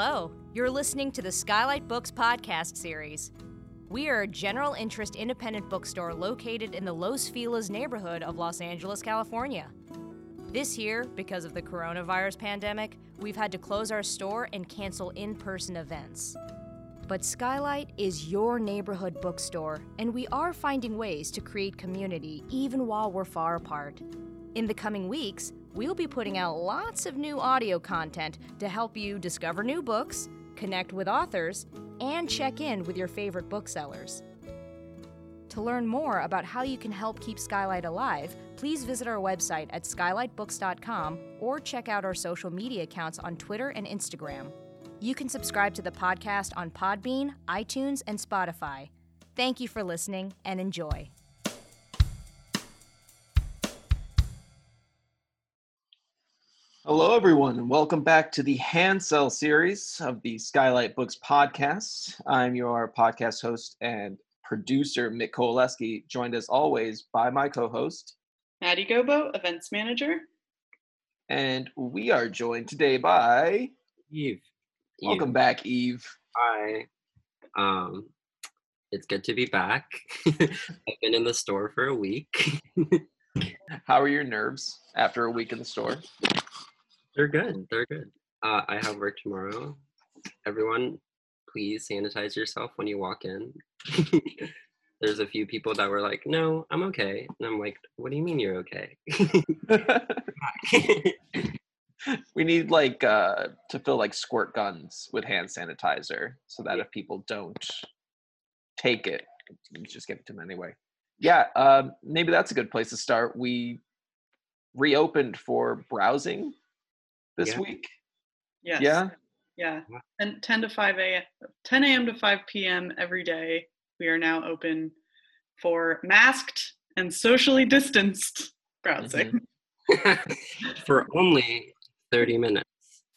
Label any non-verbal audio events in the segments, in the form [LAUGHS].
Hello, you're listening to the Skylight Books podcast series. We are a general interest independent bookstore located in the Los Feliz neighborhood of Los Angeles, California. This year, because of the coronavirus pandemic, we've had to close our store and cancel in person events. But Skylight is your neighborhood bookstore, and we are finding ways to create community even while we're far apart. In the coming weeks, we'll be putting out lots of new audio content to help you discover new books, connect with authors, and check in with your favorite booksellers. To learn more about how you can help keep Skylight alive, please visit our website at skylightbooks.com or check out our social media accounts on Twitter and Instagram. You can subscribe to the podcast on Podbean, iTunes, and Spotify. Thank you for listening and enjoy. Hello, everyone, and welcome back to the Hand Sell series of the Skylight Books podcast. I'm your podcast host and producer, Mick Koleski, joined as always by my co host. Maddie Gobo, events manager. And we are joined today by. Eve. Welcome back, Eve. Hi. Um, it's good to be back. [LAUGHS] I've been in the store for a week. [LAUGHS] How are your nerves after a week in the store? They're good. They're good. Uh, I have work tomorrow. Everyone, please sanitize yourself when you walk in. [LAUGHS] There's a few people that were like, "No, I'm okay," and I'm like, "What do you mean you're okay?" [LAUGHS] we need like uh to fill like squirt guns with hand sanitizer so that if people don't take it you just give it to them anyway yeah um maybe that's a good place to start we reopened for browsing this Yeah. week Yes. yeah Yeah. Yeah. And 10 to 5 a.m. 10 a.m. to 5 p.m. every day. We are now open for masked and socially distanced browsing. Mm-hmm. [LAUGHS] for only 30 minutes.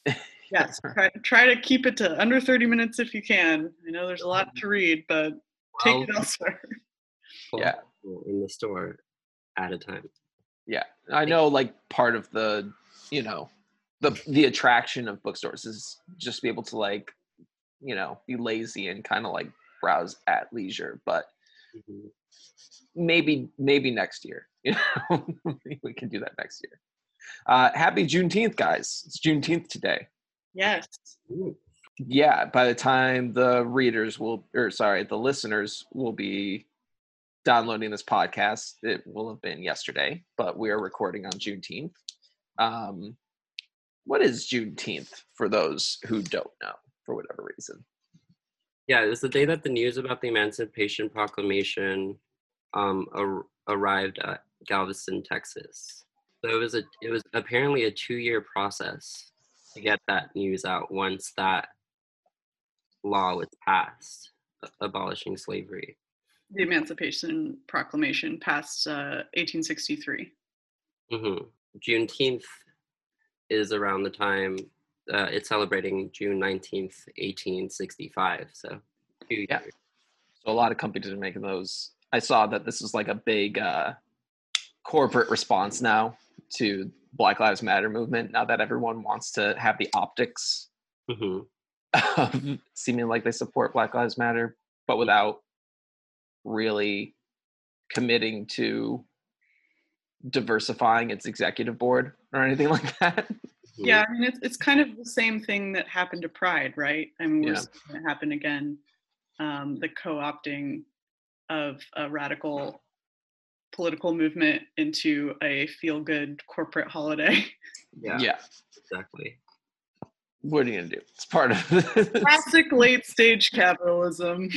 [LAUGHS] Yes. Try, try to keep it to under 30 minutes if you can. I know there's a lot to mm-hmm. read, but take it elsewhere. [LAUGHS] Yeah. in the store at a time. yeah i know like part of the you know the the attraction of bookstores is just be able to like you know be lazy and kind of like browse at leisure but Mhm. maybe maybe next year [LAUGHS] you know we can do that next year. Uh happy juneteenth guys. It's juneteenth today. Yes. Ooh, yeah by the time the readers will or sorry the listeners will be downloading this podcast it will have been yesterday but we are recording on juneteenth. Um what is juneteenth for those who don't know for whatever reason Yeah, it was the day that the news about the Emancipation Proclamation um, ar- arrived at Galveston, Texas. So it was a it was apparently a two year process to get that news out once that law was passed abolishing slavery. The Emancipation Proclamation passed uh, 1863. hmm Juneteenth is around the time uh, it's celebrating June nineteenth, eighteen sixty five. So Yeah. years. so a lot of companies are making those i saw that this is like a big uh corporate response now to black lives matter movement now that everyone wants to have the optics hmm of seeming like they support Black Lives Matter, but without really committing to diversifying its executive board or anything like [LAUGHS] that. Yeah, I mean it's it's kind of the same thing that happened to Pride, right? I mean, we're Yeah. seeing it happen again. Um, the co-opting of a radical political movement into a feel-good corporate holiday. Yeah, yeah. exactly. What are you gonna do? It's part of [LAUGHS] Classic late-stage capitalism.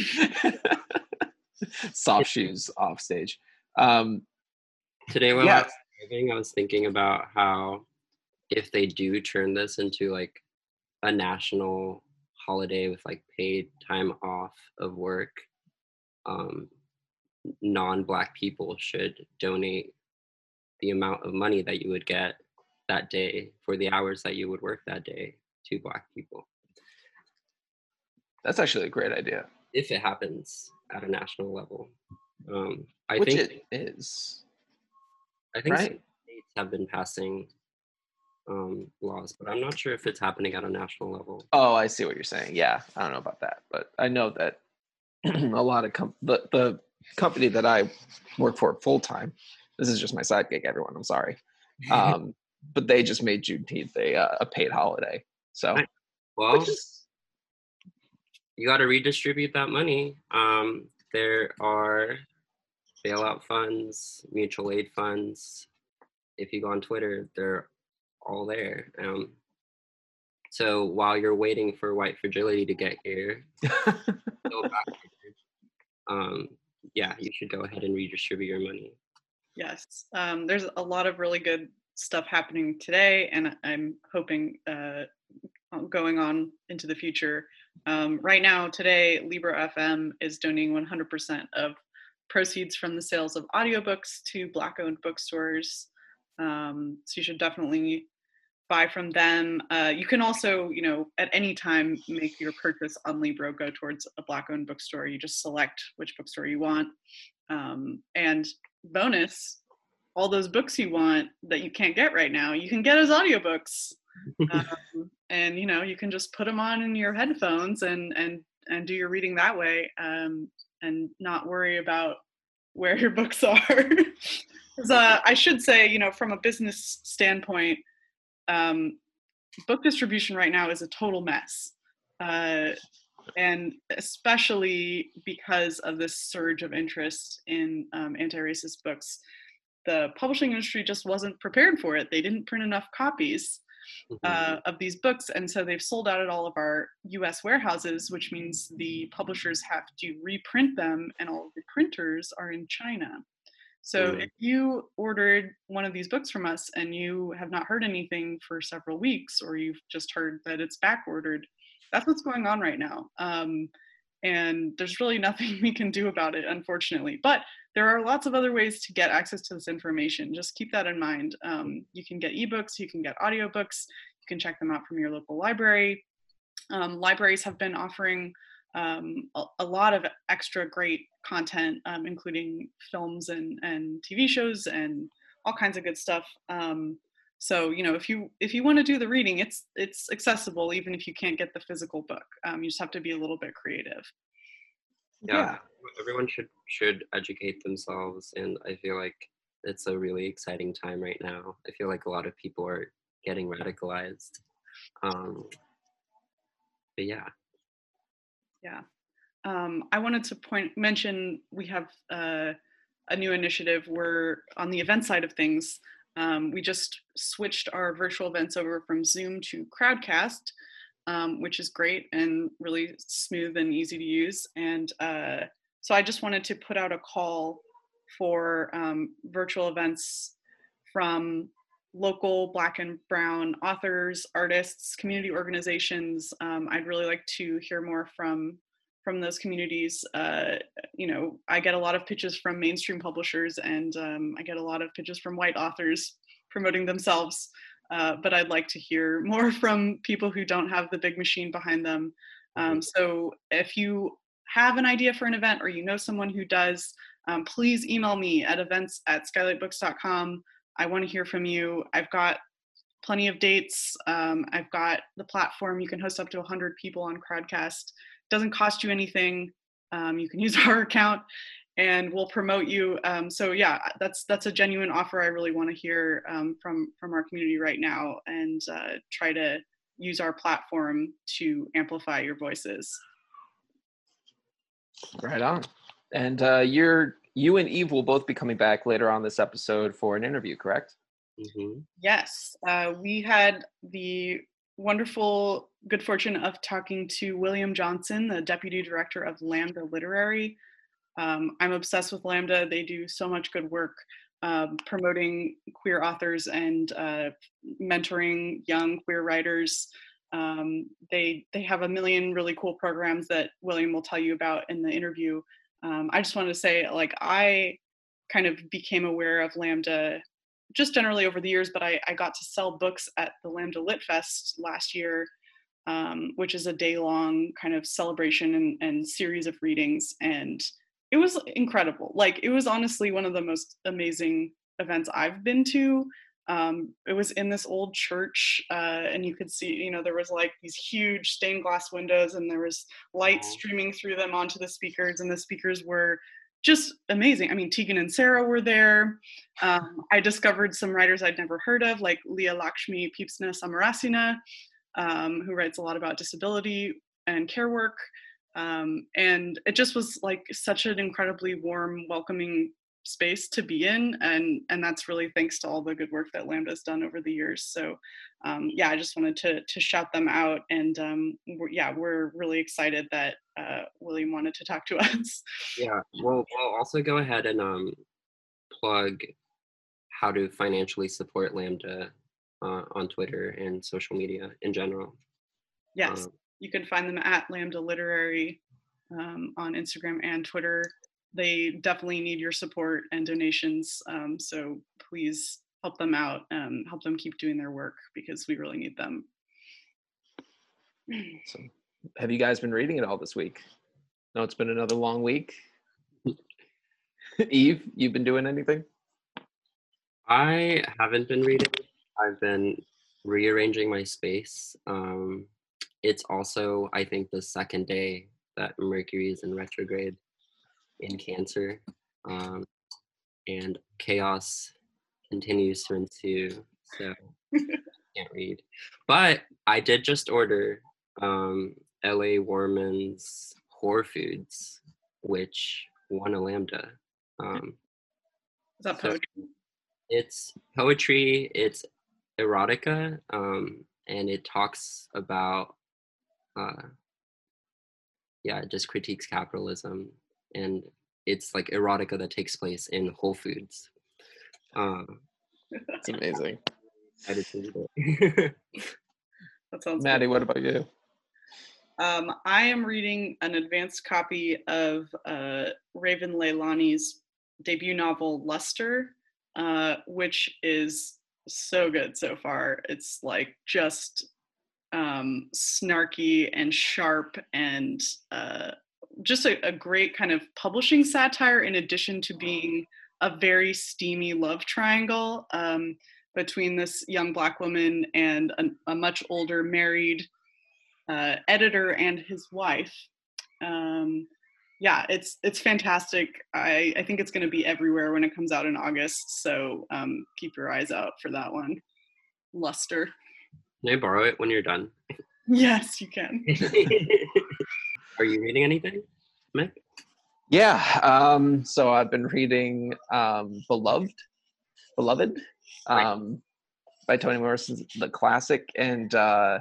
[LAUGHS] soft shoes off stage. Um, Today while I was driving, I was thinking about how if they do turn this into like a national holiday with like paid time off of work, um, non-black people should donate the amount of money that you would get that day for the hours that you would work that day to black people That's actually a great idea. if it happens at a national level um, i Which think it is. I think some right. states have been passing um, laws but i'm not sure if it's happening at a national level Oh, I see what you're saying. Yeah, I don't know about that, but I know that [CLEARS THROAT] a lot of com- the the company that I work for full time. This is just my side gig, everyone. I'm sorry, [LAUGHS] um, but they just made Juneteenth a uh, a paid holiday. So, well is you got to redistribute that money. Um, there are bailout funds, mutual aid funds. If you go on Twitter, they're all there. Um, so while you're waiting for white fragility to get here, [LAUGHS] go back here, um, yeah, you should go ahead and redistribute your money. Yes, um, there's a lot of really good stuff happening today, and I'm hoping uh, going on into the future. Um, right now, today, Libro.fm is donating 100% of proceeds from the sales of audiobooks to Black-owned bookstores. Um, so you should definitely buy from them. Uh, you can also, you know, at any time make your purchase on Libro go towards a Black-owned bookstore. You just select which bookstore you want. Um, and bonus, all those books you want that you can't get right now, you can get as audiobooks. [LAUGHS] um, and you know, you can just put them on in your headphones and and and do your reading that way, um, and not worry about where your books [LAUGHS] are. 'Cause, uh, I should say, you know, from a business standpoint, um, book distribution right now is a total mess. Uh, and especially because of this surge of interest in um, anti-racist books the publishing industry just wasn't prepared for it they didn't print enough copies Mhm. uh, of these books and so they've sold out at all of our us warehouses which means the publishers have to reprint them and all of the printers are in china so Mm. if you ordered one of these books from us and you have not heard anything for several weeks or you've just heard that it's back ordered that's what's going on right now um, and there's really nothing [LAUGHS] we can do about it unfortunately. But there are lots of other ways to get access to this information. Just keep that in mind. Um, you can get ebooks you can get audiobooks you can check them out from your local library. Um, libraries have been offering um, a, a lot of extra great content um, including films and, and tv shows and all kinds of good stuff. Um, so you know if you if you want to do the reading it's it's accessible even if you can't get the physical book. Um, you just have to be a little bit creative. Yeah, everyone should should educate themselves and i feel like it's a really exciting time right now. I feel like a lot of people are getting radicalized. Um but yeah. Yeah. Um, i wanted to point mention we have uh, a new initiative. We're on the event side of things um, we just switched our virtual events over from zoom to crowdcast um, which is great and really smooth and easy to use. And uh, so i just wanted to put out a call for um, virtual events from local black and brown authors artists community organizations. Um, i'd really like to hear more from from those communities uh, you know i get a lot of pitches from mainstream publishers and um, i get a lot of pitches from white authors promoting themselves uh, but i'd like to hear more [LAUGHS] from people who don't have the big machine behind them. Um, so if you have an idea for an event or you know someone who does um, please email me at events at skylightbooks.com i want to hear from you. I've got plenty of dates. Um, i've got the platform. You can host up to 100 people on crowdcast doesn't cost you anything um, you can use [LAUGHS] our account and we'll promote you um, so yeah that's that's a genuine offer i really want to hear um, from from our community right now and uh, try to use our platform to amplify your voices Right on. And uh, you're you and Eve will both be coming back later on this episode for an interview, correct? hmm Yes, uh, we had the wonderful good fortune of talking to William Johnson, the deputy director of Lambda Literary. Um, I'm obsessed with Lambda. They do so much good work. um, promoting queer authors and uh, mentoring young queer writers. Um, they they have a million really cool programs that William will tell you about in the interview. Um, I just wanted to say, like, I kind of became aware of Lambda just generally over the years, but I, I got to sell books at the Lambda Lit Fest last year, um, which is a day long kind of celebration and, and series of readings. And it was incredible. Like, it was honestly one of the most amazing events I've been to. Um, it was in this old church, uh, and you could see, you know, there was like these huge stained glass windows, and there was light streaming through them onto the speakers, and the speakers were just amazing. I mean, Tegan and Sara were there. Um, I discovered some writers I'd never heard of, like Leah Lakshmi Piepzna-Samarasinha, um, who writes a lot about disability and care work. Um, and it just was like such an incredibly warm, welcoming space to be in, and and that's really thanks to all the good work that Lambda's done over the years. So, um, yeah, I just wanted to to shout them out, and um, we're, yeah, we're really excited that uh, William wanted to talk to [LAUGHS] us. Yeah, we'll, we'll also go ahead and um, plug how to financially support Lambda uh, on Twitter and social media in general. Yes, Um, you can find them at Lambda Literary um, on Instagram and Twitter. They definitely need your support and donations. Um, so please help them out, um, help them keep doing their work because we really need them. [CLEARS THROAT] So, have you guys been reading it all this week? No, it's been another long week. [LAUGHS] Eve, you've been doing anything? I haven't been reading. I've been rearranging my space. Um, it's also, I think, the second day that Mercury is in retrograde in Cancer, um, and chaos continues to ensue. So I can't read, but I did just order um, L.A. Warman's Horror Foods, which won a lambda. Um, Is that So- poetry? it's poetry it's erotica um and it talks about uh yeah it just critiques capitalism and it's like erotica that takes place in whole foods um It's amazing. excited to read it. [LAUGHS] That sounds good. Maddie, what about you? Um, I am reading an advanced copy of uh, Raven Leilani's debut novel Luster, uh, which is so good so far. It's like just um, snarky and sharp and uh, just a, a great kind of publishing satire in addition to being a very steamy love triangle um, between this young black woman and a, a much older married uh, editor and his wife. Um, yeah, it's it's fantastic. I, I think it's going to be everywhere when it comes out in August. So um, keep your eyes out for that one. Luster. can i borrow it when you're done Yes, you can. [LAUGHS] are you reading anything Mick? Yeah. Um, so I've been reading um, Beloved, Beloved, um, by Toni Morrison's the classic, and uh,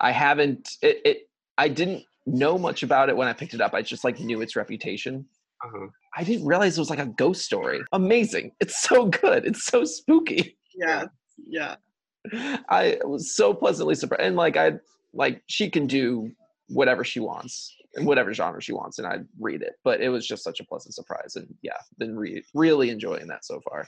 I haven't. It, it. I didn't know much about it when I picked it up. I just like knew its reputation. uh-huh. I didn't realize it was like a ghost story. Amazing! It's so good. It's so spooky. Yeah, yeah. I was so pleasantly surprised, and like I like she can do whatever she wants in whatever genre she wants, and I'd read it. But it was just such a pleasant surprise, and yeah, been re- really enjoying that so far.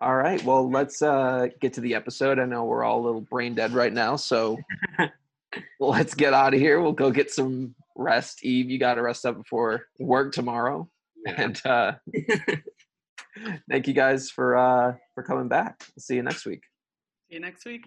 All right, well, let's uh, get to the episode. I know we're all a little brain dead right now, so [LAUGHS] let's get out of here. We'll go get some rest. Eve, you got to rest up before work tomorrow, Yeah. and uh, [LAUGHS] thank you guys for uh, for coming back. See you next week. See you next week.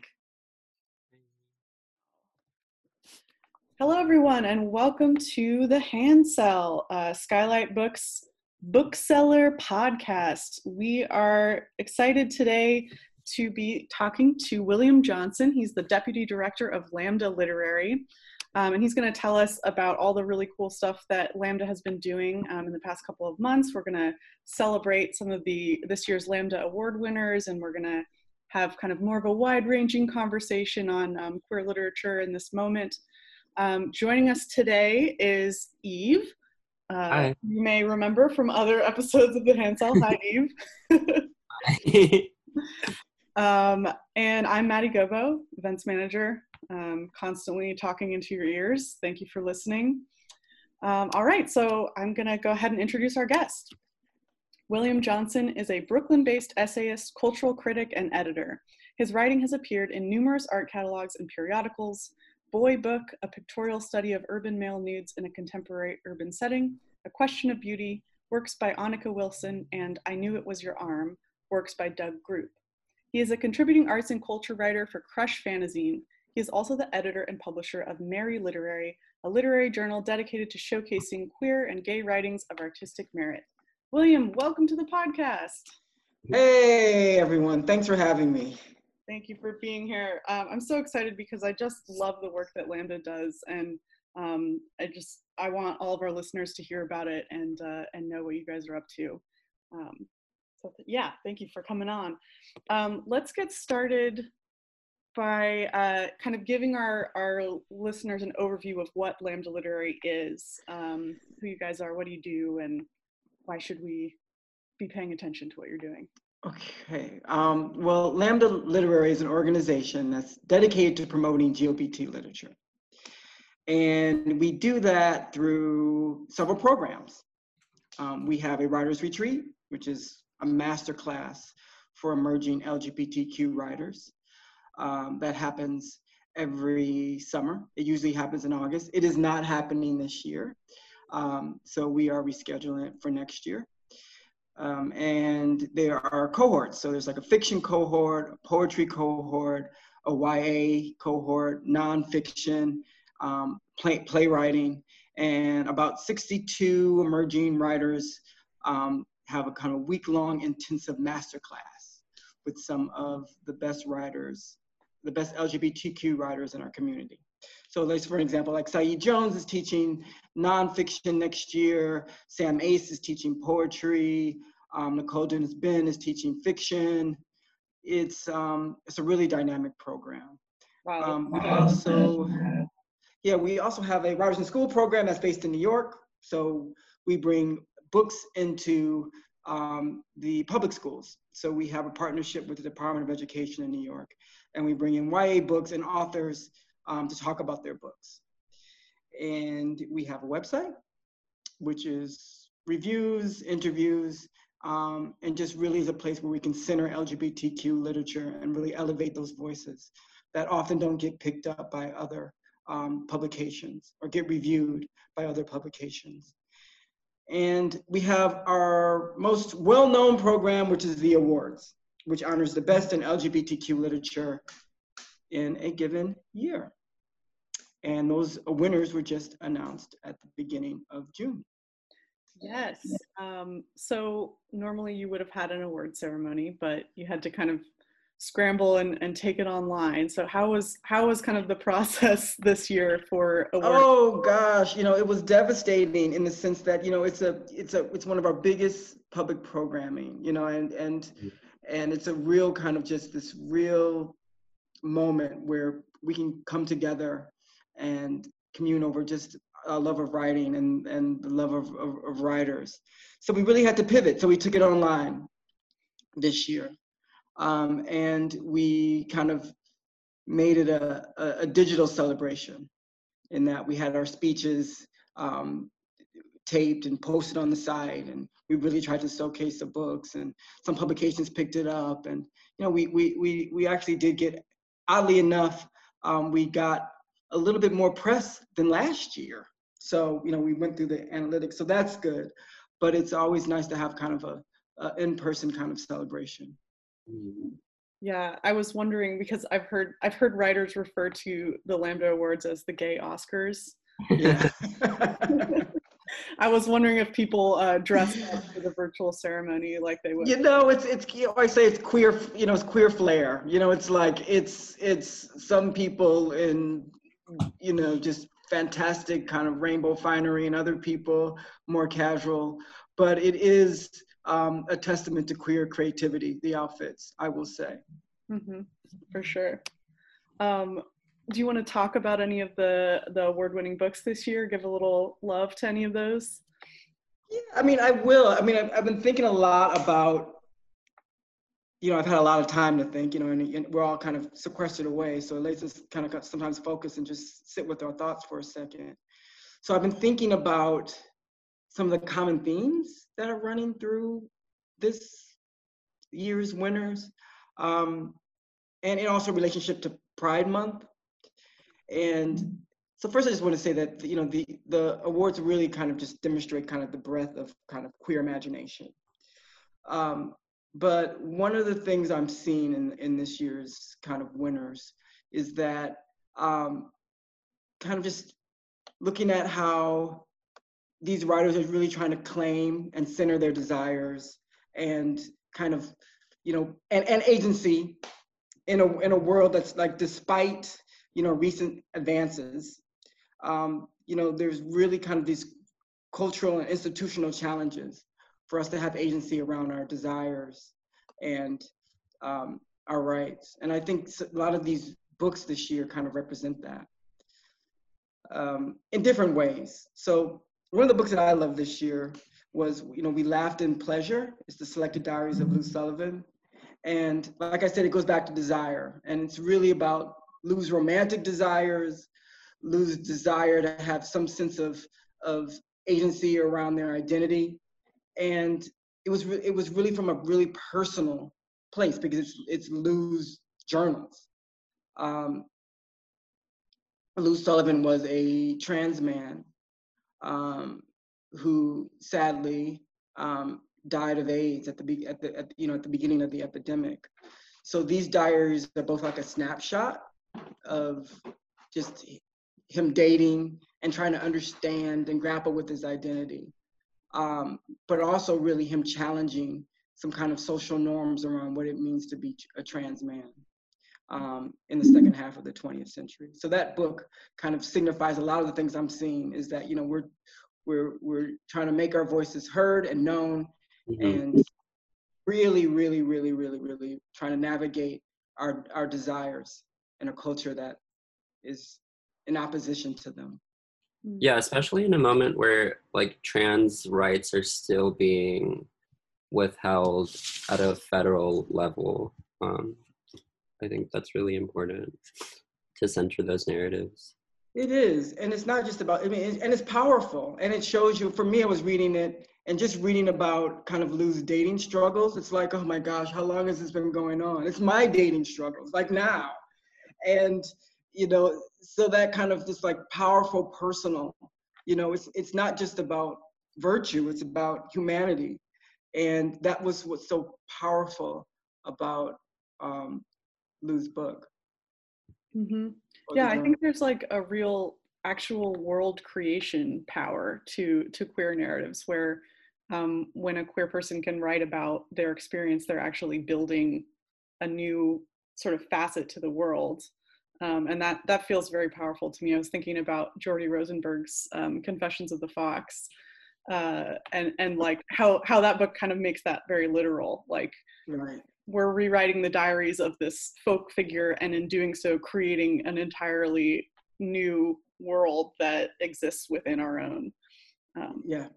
Hello, everyone, and welcome to the Hand Sell, uh, Skylight Books bookseller podcast. We are excited today to be talking to William Johnson. He's the deputy director of Lambda Literary. Um, and he's going to tell us about all the really cool stuff that Lambda has been doing um, in the past couple of months. We're going to celebrate some of the this year's Lambda Award winners, and we're going to have kind of more of a wide-ranging conversation on um, queer literature in this moment. Um, joining us today is Eve. Uh. You may remember from other episodes of the Hand Sell. Hi, [LAUGHS] Eve. Um, and I'm Maddie Gobo, events manager, um, constantly talking into your ears. Thank you for listening. Um, all right, so I'm going to go ahead and introduce our guest. William Johnson is a Brooklyn based essayist, cultural critic, and editor. His writing has appeared in numerous art catalogs and periodicals Boy Book, a pictorial study of urban male nudes in a contemporary urban setting, A Question of Beauty, works by Annika Wilson, and I Knew It Was Your Arm, works by Doug Group. He is a contributing arts and culture writer for Crush Fanzine. He is also the editor and publisher of Mary Literary, a literary journal dedicated to showcasing queer and gay writings of artistic merit. William, welcome to the podcast. Hey everyone, thanks for having me. Thank you for being here. Um, I'm so excited because I just love the work that Lambda does, and um, I just I want all of our listeners to hear about it and uh, and know what you guys are up to. Um, so th- yeah, thank you for coming on. Um, let's get started by uh, kind of giving our our listeners an overview of what Lambda Literary is, um, who you guys are, what do you do, and why should we be paying attention to what you're doing? Okay, um, well, Lambda Literary is an organization that's dedicated to promoting GLBT literature. And we do that through several programs. Um, we have a writer's retreat, which is a master class for emerging LGBTQ writers. Um, that happens every summer. It usually happens in August. It is not happening this year. Um, so we are rescheduling it for next year. Um, and there are cohorts. So there's like a fiction cohort, a poetry cohort, a YA cohort, nonfiction, um, play, playwriting, and about 62 emerging writers um, have a kind of week-long intensive masterclass with some of the best writers, the best LGBTQ writers in our community. So like for example, like Saeed Jones is teaching nonfiction next year. Sam Ace is teaching poetry. Um, Nicole Dennis-Benn is teaching fiction. It's um, it's a really dynamic program. Wow. Um, we also, [LAUGHS] yeah, we also have a writers in school program that's based in New York. So we bring books into um, the public schools. So we have a partnership with the Department of Education in New York, and we bring in YA books and authors um, to talk about their books. And we have a website, which is reviews, interviews, um, and just really is a place where we can center LGBTQ literature and really elevate those voices that often don't get picked up by other um, publications or get reviewed by other publications. And we have our most well-known program, which is the awards, which honors the best in LGBTQ literature in a given year. And those winners were just announced at the beginning of June. Yes. Um, so normally you would have had an award ceremony, but you had to kind of scramble and, and take it online. So how was how was kind of the [LAUGHS] process this year for award? Oh gosh, you know, it was devastating in the sense that, you know, it's a it's a it's one of our biggest public programming, you know, and and and it's a real kind of just this real moment where we can come together and commune over just a love of writing and, and the love of, of, of writers. So we really had to pivot. So we took it online this year. Um, and we kind of made it a, a, a digital celebration in that we had our speeches um, taped and posted on the site and we really tried to showcase the books and some publications picked it up and you know we we we, we actually did get oddly enough um, we got a little bit more press than last year. So you know we went through the analytics so that's good. But it's always nice to have kind of a, a in-person kind of celebration. Yeah, I was wondering because I've heard I've heard writers refer to the Lambda Awards as the gay Oscars. yeah. [LAUGHS] [LAUGHS] I was wondering if people uh, dressed up for the virtual ceremony like they would. you know it's it's you know, i say it's queer you know it's queer flair. You know it's like it's it's some people in you know just fantastic kind of rainbow finery and other people more casual but it is um, a testament to queer creativity the outfits i will say hmm for sure. Um, do you want to talk about any of the the award-winning books this year? Give a little love to any of those. Yeah, I mean, I will. I mean, I've, I've been thinking a lot about you know, I've had a lot of time to think, you know, and, and we're all kind of sequestered away. So it lets us kind of sometimes focus and just sit with our thoughts for a second. So I've been thinking about some of the common themes that are running through this year's winners, um, and in also relationship to Pride Month. And so first, I just want to say that you know the the awards really kind of just demonstrate kind of the breadth of kind of queer imagination. Um, but one of the things I'm seeing in in this year's kind of winners is that um, kind of just looking at how these writers are really trying to claim and center their desires and kind of you know and, and agency in a in a world that's like despite you know recent advances um, you know there's really kind of these cultural and institutional challenges for us to have agency around our desires and um, our rights. And i think a lot of these books this year kind of represent that um, in different ways. So one of the books that i love this year was you know we laughed in pleasure. It's the selected diaries of lou sullivan. And like I said, it goes back to desire. And it's really about Lou's romantic desires, Lou's desire to have some sense of, of agency around their identity. And it was, re- it was really from a really personal place because it's, it's Lou's journals. Um, Lou Sullivan was a trans man um, who sadly um, died of AIDS at the, be- at the at, you know at the beginning of the epidemic. So these diaries are both like a snapshot of just him dating and trying to understand and grapple with his identity, um, but also really him challenging some kind of social norms around what it means to be a trans man um, in the second half of the 20th century. So that book kind of signifies a lot of the things I'm seeing is that you know we're we're we're trying to make our voices heard and known Mhm. and really, really, really, really, really trying to navigate our our desires in a culture that is in opposition to them. Yeah, especially in a moment where like trans rights are still being withheld at a federal level. Um, I think that's really important to center those narratives. It is, and it's not just about. I mean, and it's powerful, and it shows you. For me, I was reading it and just reading about kind of Lou's dating struggles. It's like, oh my gosh, how long has this been going on? It's my dating struggles, like now, and you know, so that kind of just like powerful, personal. You know, it's it's not just about virtue; it's about humanity, and that was what's so powerful about um, Lou's book. hmm Yeah, I think there's like a real actual world creation power to to queer narratives where um, when a queer person can write about their experience, they're actually building a new sort of facet to the world. Um, and that that feels very powerful to me. I was thinking about Jordy Rosenberg's um, Confessions of the Fox, uh, and and like how how that book kind of makes that very literal. Like Right. we're rewriting the diaries of this folk figure and in doing so creating an entirely new world that exists within our own um, Yeah.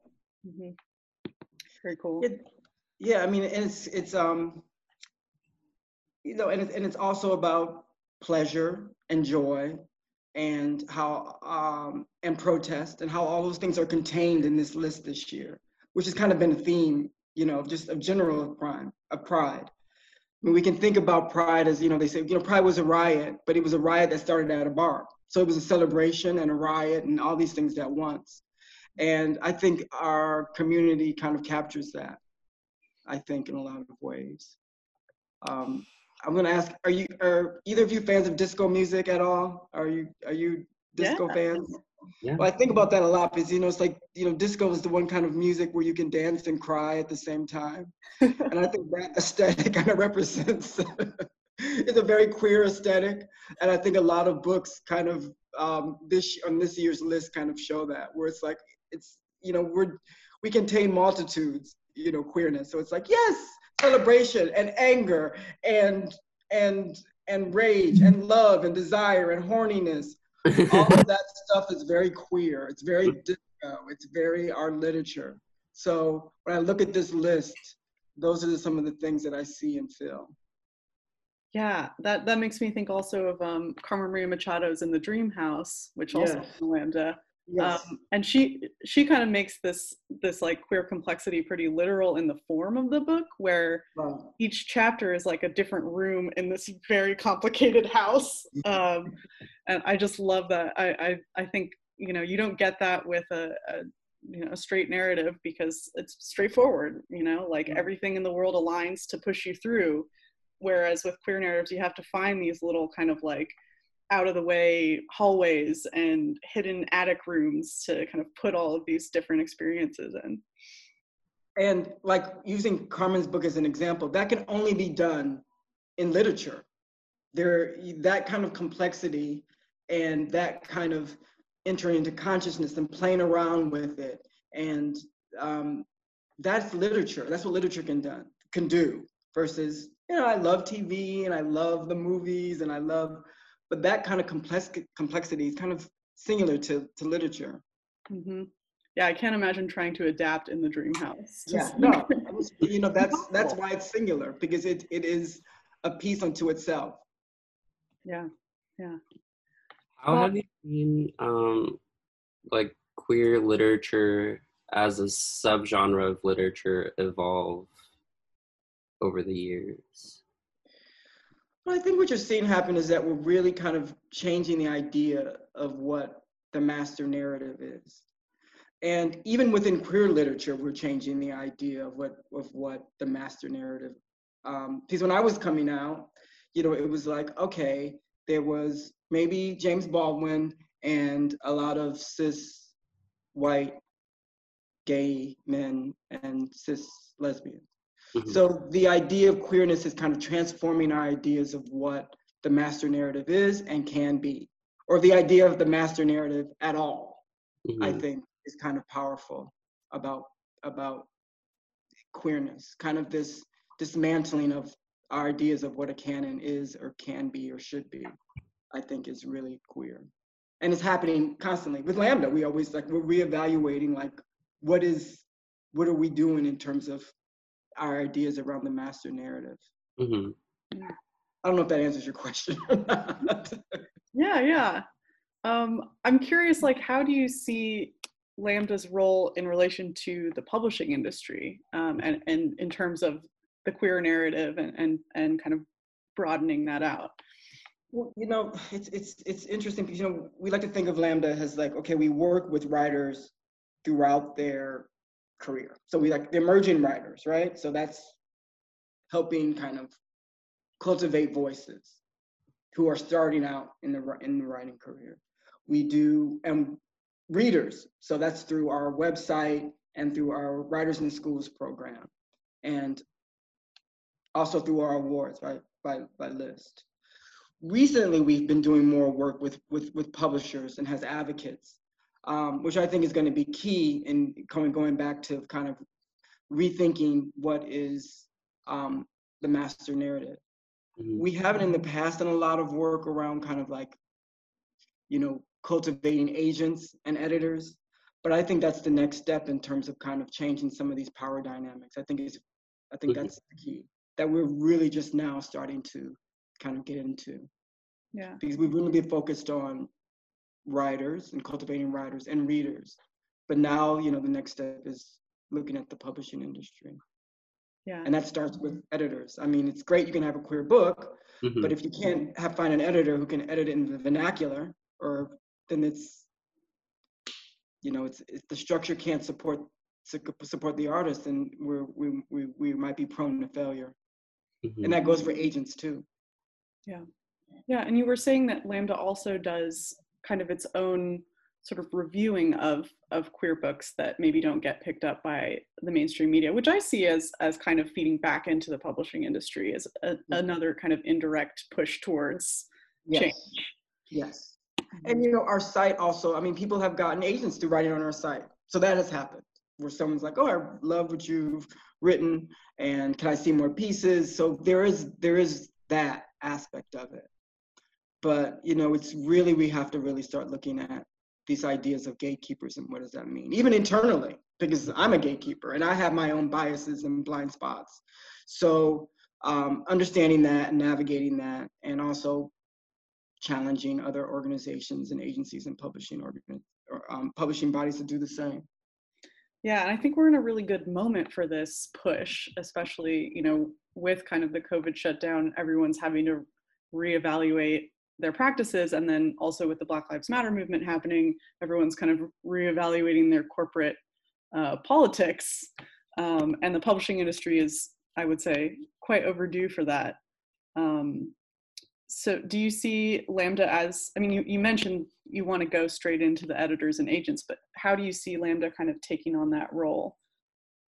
mhm. very cool It, yeah, I mean, it's it's um, you know, and it's and it's also about pleasure and joy, and how um and protest and how all those things are contained in this list this year, which has kind of been a theme, you know, just of general crime of pride. I mean, we can think about pride as you know, they say, you know, pride was a riot, but it was a riot that started at a bar, so it was a celebration and a riot and all these things at once. And I think our community kind of captures that. I think in a lot of ways. Um, I'm gonna ask: Are you are either of you fans of disco music at all? Are you are you disco Yeah. fans? Yeah. Well, I think about that a lot because you know it's like you know disco is the one kind of music where you can dance and cry at the same time, [LAUGHS] and I think that aesthetic [LAUGHS] kind of represents. [LAUGHS] it's a very queer aesthetic, and I think a lot of books kind of um, this on this year's list kind of show that where it's like it's you know we're we contain multitudes you know queerness so it's like yes celebration and anger and and and rage and love and desire and horniness all of that [LAUGHS] stuff is very queer it's very disco it's very our literature so when i look at this list those are some of the things that I see and feel. Yeah, that that makes me think also of um, Carmen Maria Machado's in the Dream House, which also Yes. Lambda. Yes. Um, and she she kind of makes this this like queer complexity pretty literal in the form of the book, where Right. each chapter is like a different room in this very complicated house. [LAUGHS] Um, and I just love that. I, I I think you know you don't get that with a, a you know a straight narrative because it's straightforward. You know, like everything in the world aligns to push you through. Whereas with queer narratives, you have to find these little kind of like out of the way hallways and hidden attic rooms to kind of put all of these different experiences in. And like using Carmen's book as an example, that can only be done in literature. There, that kind of complexity and that kind of entering into consciousness and playing around with it, and um, that's literature. That's what literature can done can do. Versus, you know, I love TV and I love the movies and I love, but that kind of complex complexity is kind of singular to to literature. hmm Yeah, I can't imagine trying to adapt in the dream house. Yeah, no, [LAUGHS] was- you know, that's, that's why it's singular, because it, it is a piece unto itself. Yeah, yeah. How Well- have you seen um, like queer literature as a subgenre of literature evolve over the years? Well, I think what you're seeing happen is that we're really kind of changing the idea of what the master narrative is. And even within queer literature, we're changing the idea of what of what the master narrative. Um, because when I was coming out, you know, it was like, okay, there was maybe James Baldwin and a lot of cis white gay men and cis lesbians. Mhm. So the idea of queerness is kind of transforming our ideas of what the master narrative is and can be, or the idea of the master narrative at all. I Mhm. think is kind of powerful about about queerness. Kind of this dismantling of our ideas of what a canon is or can be or should be. I think is really queer, and it's happening constantly with Lambda. We always like we're reevaluating like what is what are we doing in terms of our ideas around the master narrative. Mhm. I don't know if that answers your question. Yeah, yeah. Um, I'm curious, like, how do you see Lambda's role in relation to the publishing industry, um, and and in terms of the queer narrative and and and kind of broadening that out? Well, you know, it's it's it's interesting because you know we like to think of Lambda as like okay, we work with writers throughout their career. So we like the emerging writers, right? So that's helping kind of cultivate voices who are starting out in the in the writing career. We do and readers. So that's through our website and through our Writers in Schools program, and also through our awards? By by list recently we've been doing more work with with with publishers and as advocates um, which i think is going to be key in going going back to kind of rethinking what is um, the master narrative Mhm. we haven't in the past done a lot of work around kind of like you know cultivating agents and editors but i think that's the next step in terms of kind of changing some of these power dynamics i think it's i think Mhm. that's the key that we're really just now starting to kind of get into Yeah. because we've really been focused on writers and cultivating writers and readers. But now, you know, the next step is looking at the publishing industry. Yeah. And that starts with editors. I mean, it's great you can have a queer book, Mhm. but if you can't have find an editor who can edit it in the vernacular, or then it's, you know, it's, it's the structure can't support support the artist, and we're, we we we might be prone to failure. Mhm. And that goes for agents too. Yeah, yeah, and you were saying that Lambda also does kind of its own sort of reviewing of of queer books that maybe don't get picked up by the mainstream media, which I see as as kind of feeding back into the publishing industry as a, another kind of indirect push towards change. Yes. Mm-hmm. And you know, our site also, I mean, people have gotten agents to write writing on our site. So that has happened where someone's like, oh, I love what you've written and can I see more pieces? So there is there is that aspect of it. But you know, it's really we have to really start looking at these ideas of gatekeepers and what does that mean, even internally, because I'm a gatekeeper and I have my own biases and blind spots. So um, understanding that and navigating that, and also challenging other organizations and agencies and publishing organ- or, um, publishing bodies to do the same. Yeah, and I think we're in a really good moment for this push, especially, you know, with kind of the COVID shutdown, everyone's having to reevaluate their practices. And then also with the Black Lives Matter movement happening, everyone's kind of reevaluating their corporate uh, politics. Um, and the publishing industry is, I would say, quite overdue for that. Um, so do you see Lambda as, I mean, you, you mentioned you want to go straight into the editors and agents, but how do you see Lambda kind of taking on that role?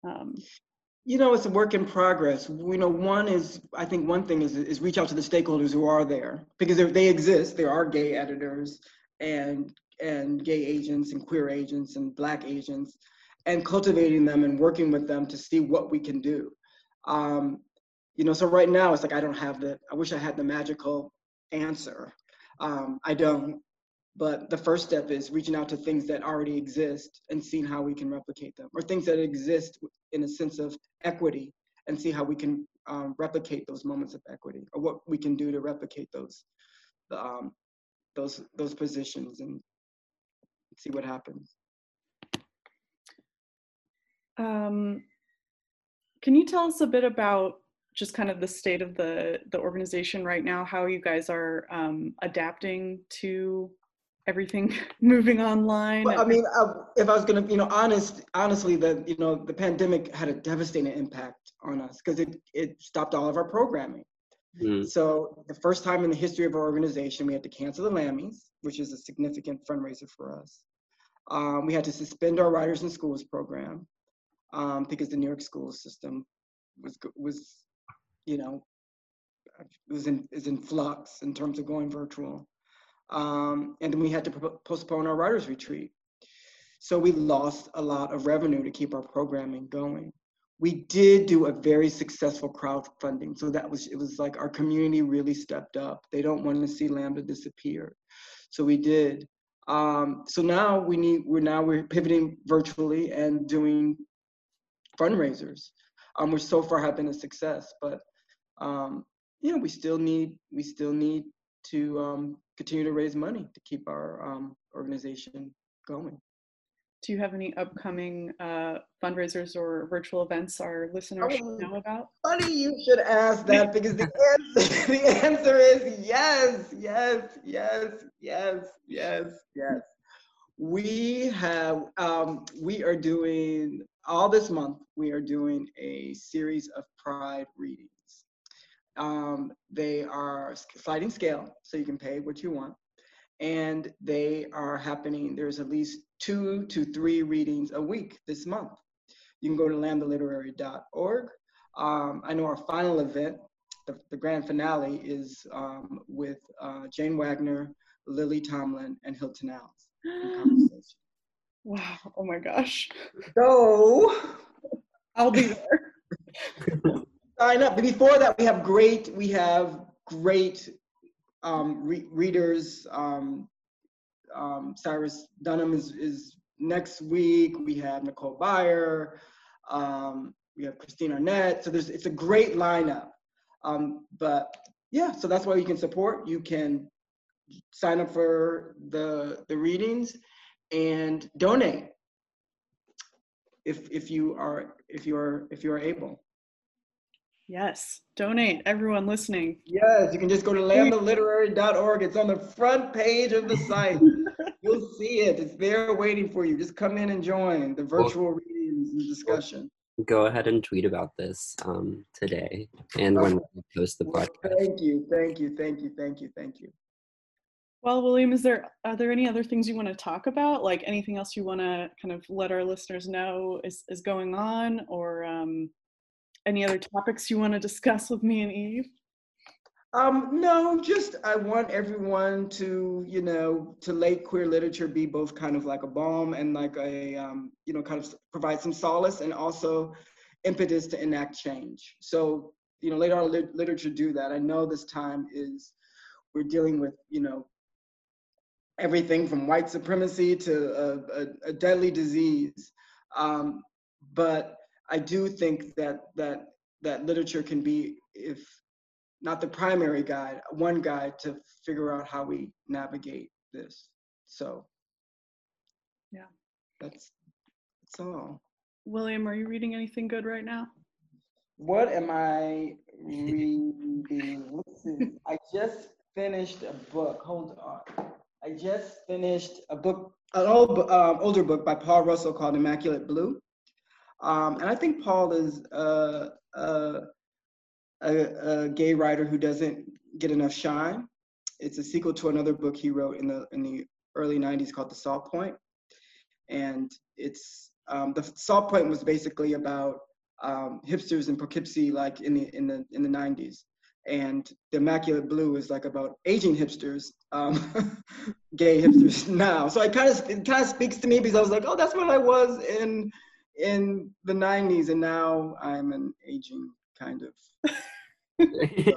Um, You know, it's a work in progress. You know, one is, I think one thing is, is reach out to the stakeholders who are there because they they exist. There are gay editors and, and gay agents and queer agents and black agents and cultivating them and working with them to see what we can do. Um, you know, so right now it's like, I don't have the, I wish I had the magical answer. Um, I don't, but the first step is reaching out to things that already exist and seeing how we can replicate them or things that exist in a sense of equity and see how we can um, replicate those moments of equity or what we can do to replicate those um, those those positions and see what happens. Um, can you tell us a bit about just kind of the state of the the organization right now how you guys are um, adapting to everything [LAUGHS] moving online well, i mean I, if i was gonna you know honest honestly the you know the pandemic had a devastating impact on us because it it stopped all of our programming. Mm. so the first time in the history of our organization we had to cancel the Lammys which is a significant fundraiser for us. Um, we had to suspend our writers in schools program um, because the new york school system was was you know was in is in flux in terms of going virtual um, and then we had to postpone our writers retreat. So we lost a lot of revenue to keep our programming going. We did do a very successful crowdfunding. So that was, it was like our community really stepped up. They don't want to see Lambda disappear. So we did. Um, so now we need, we're now we're pivoting virtually and doing fundraisers, um, which so far have been a success. But um, you know, we still need, we still need to um, continue to raise money to keep our um, organization going. do you have any upcoming uh, fundraisers or virtual events our listeners should Oh. know about Funny you should ask that [LAUGHS] because the answer, [LAUGHS] the answer is yes, yes, yes, yes, yes, yes. We have, um, we are doing, all this month, we are doing a series of Pride readings. Um, they are sliding scale, so you can pay what you want. And they are happening, there's at least two to three readings a week this month. You can go to lambdaliterary.org. Um, I know our final event, the, the grand finale, is um, with uh, Jane Wagner, Lily Tomlin, and Hilton Als [GASPS] wow oh my gosh So i'll be there [LAUGHS] up. But before that, we have great, we have great um, re- readers. Um, um, Cyrus Dunham is, is next week. We have Nicole Byer. Um, we have Kristen Arnett. So there's, it's a great lineup. Um, but yeah, so that's why you can support. You can sign up for the the readings and donate if if you are if you are if you are able. Yes donate everyone listening Yes, you can just go to lambdaliterary.org. It's on the front page of the site. [LAUGHS] You'll see it. It's there waiting for you. Just come in and join the virtual readings and discussion. Go ahead and tweet about this um, today and when we post the podcast. Thank you, thank you, thank you, thank you, thank you. well william is there are there any other things you want to talk about like anything else you want to kind of let our listeners know is, is going on or um, any other topics you want to discuss with me and eve Um, no, just I want everyone to, you know, to let queer literature be both kind of like a balm and like a, um, you know, kind of provide some solace and also impetus to enact change. So, you know, let our lit- literature do that. I know this time is we're dealing with, you know, everything from white supremacy to a, a, a deadly disease. Um, but I do think that that that literature can be, if not the primary guide, one guide to figure out how we navigate this. So Yeah. that's that's all. William, are you reading anything good right now? What am I reading? I just finished a book. Hold on. I just finished a book, an old, bo- um, older book by Paul Russell called Immaculate Blue. Um, and I think Paul is uh, uh, a, a gay writer who doesn't get enough shine. It's a sequel to another book he wrote in the in the early '90s called The Salt Point, and it's um, the Salt Point was basically about um, hipsters in Poughkeepsie, like in the in the in the '90s, and the Immaculate Blue is like about aging hipsters, um, [LAUGHS] gay hipsters [LAUGHS] now. So it kind of it kind of speaks to me because I was like, oh, that's what I was in in the '90s, and now I'm an aging kind of. [LAUGHS] really,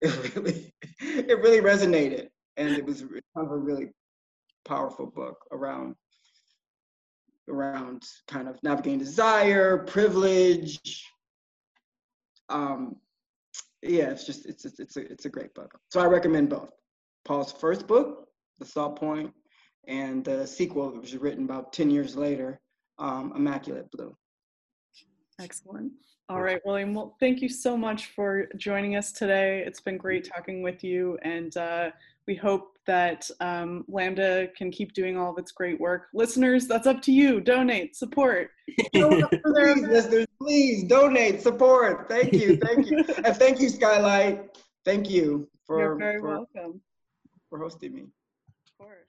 it really, it really resonated, and it was kind of a really powerful book around around kind of navigating desire, privilege. Um, yeah, it's just it's it's it's a it's a great book. So I recommend both. Paul's first book, The Salt Point, and the sequel, which was written about ten years later, um, Immaculate Blue. Excellent. All right, William. Well, thank you so much for joining us today. It's been great talking with you, and uh, we hope that um, Lambda can keep doing all of its great work. Listeners, that's up to you. Donate, support. [LAUGHS] Show up for their Please, listeners, please donate, support. Thank you, thank you, [LAUGHS] and thank you, Skylight. Thank you for You're very for, welcome. for hosting me. Of course.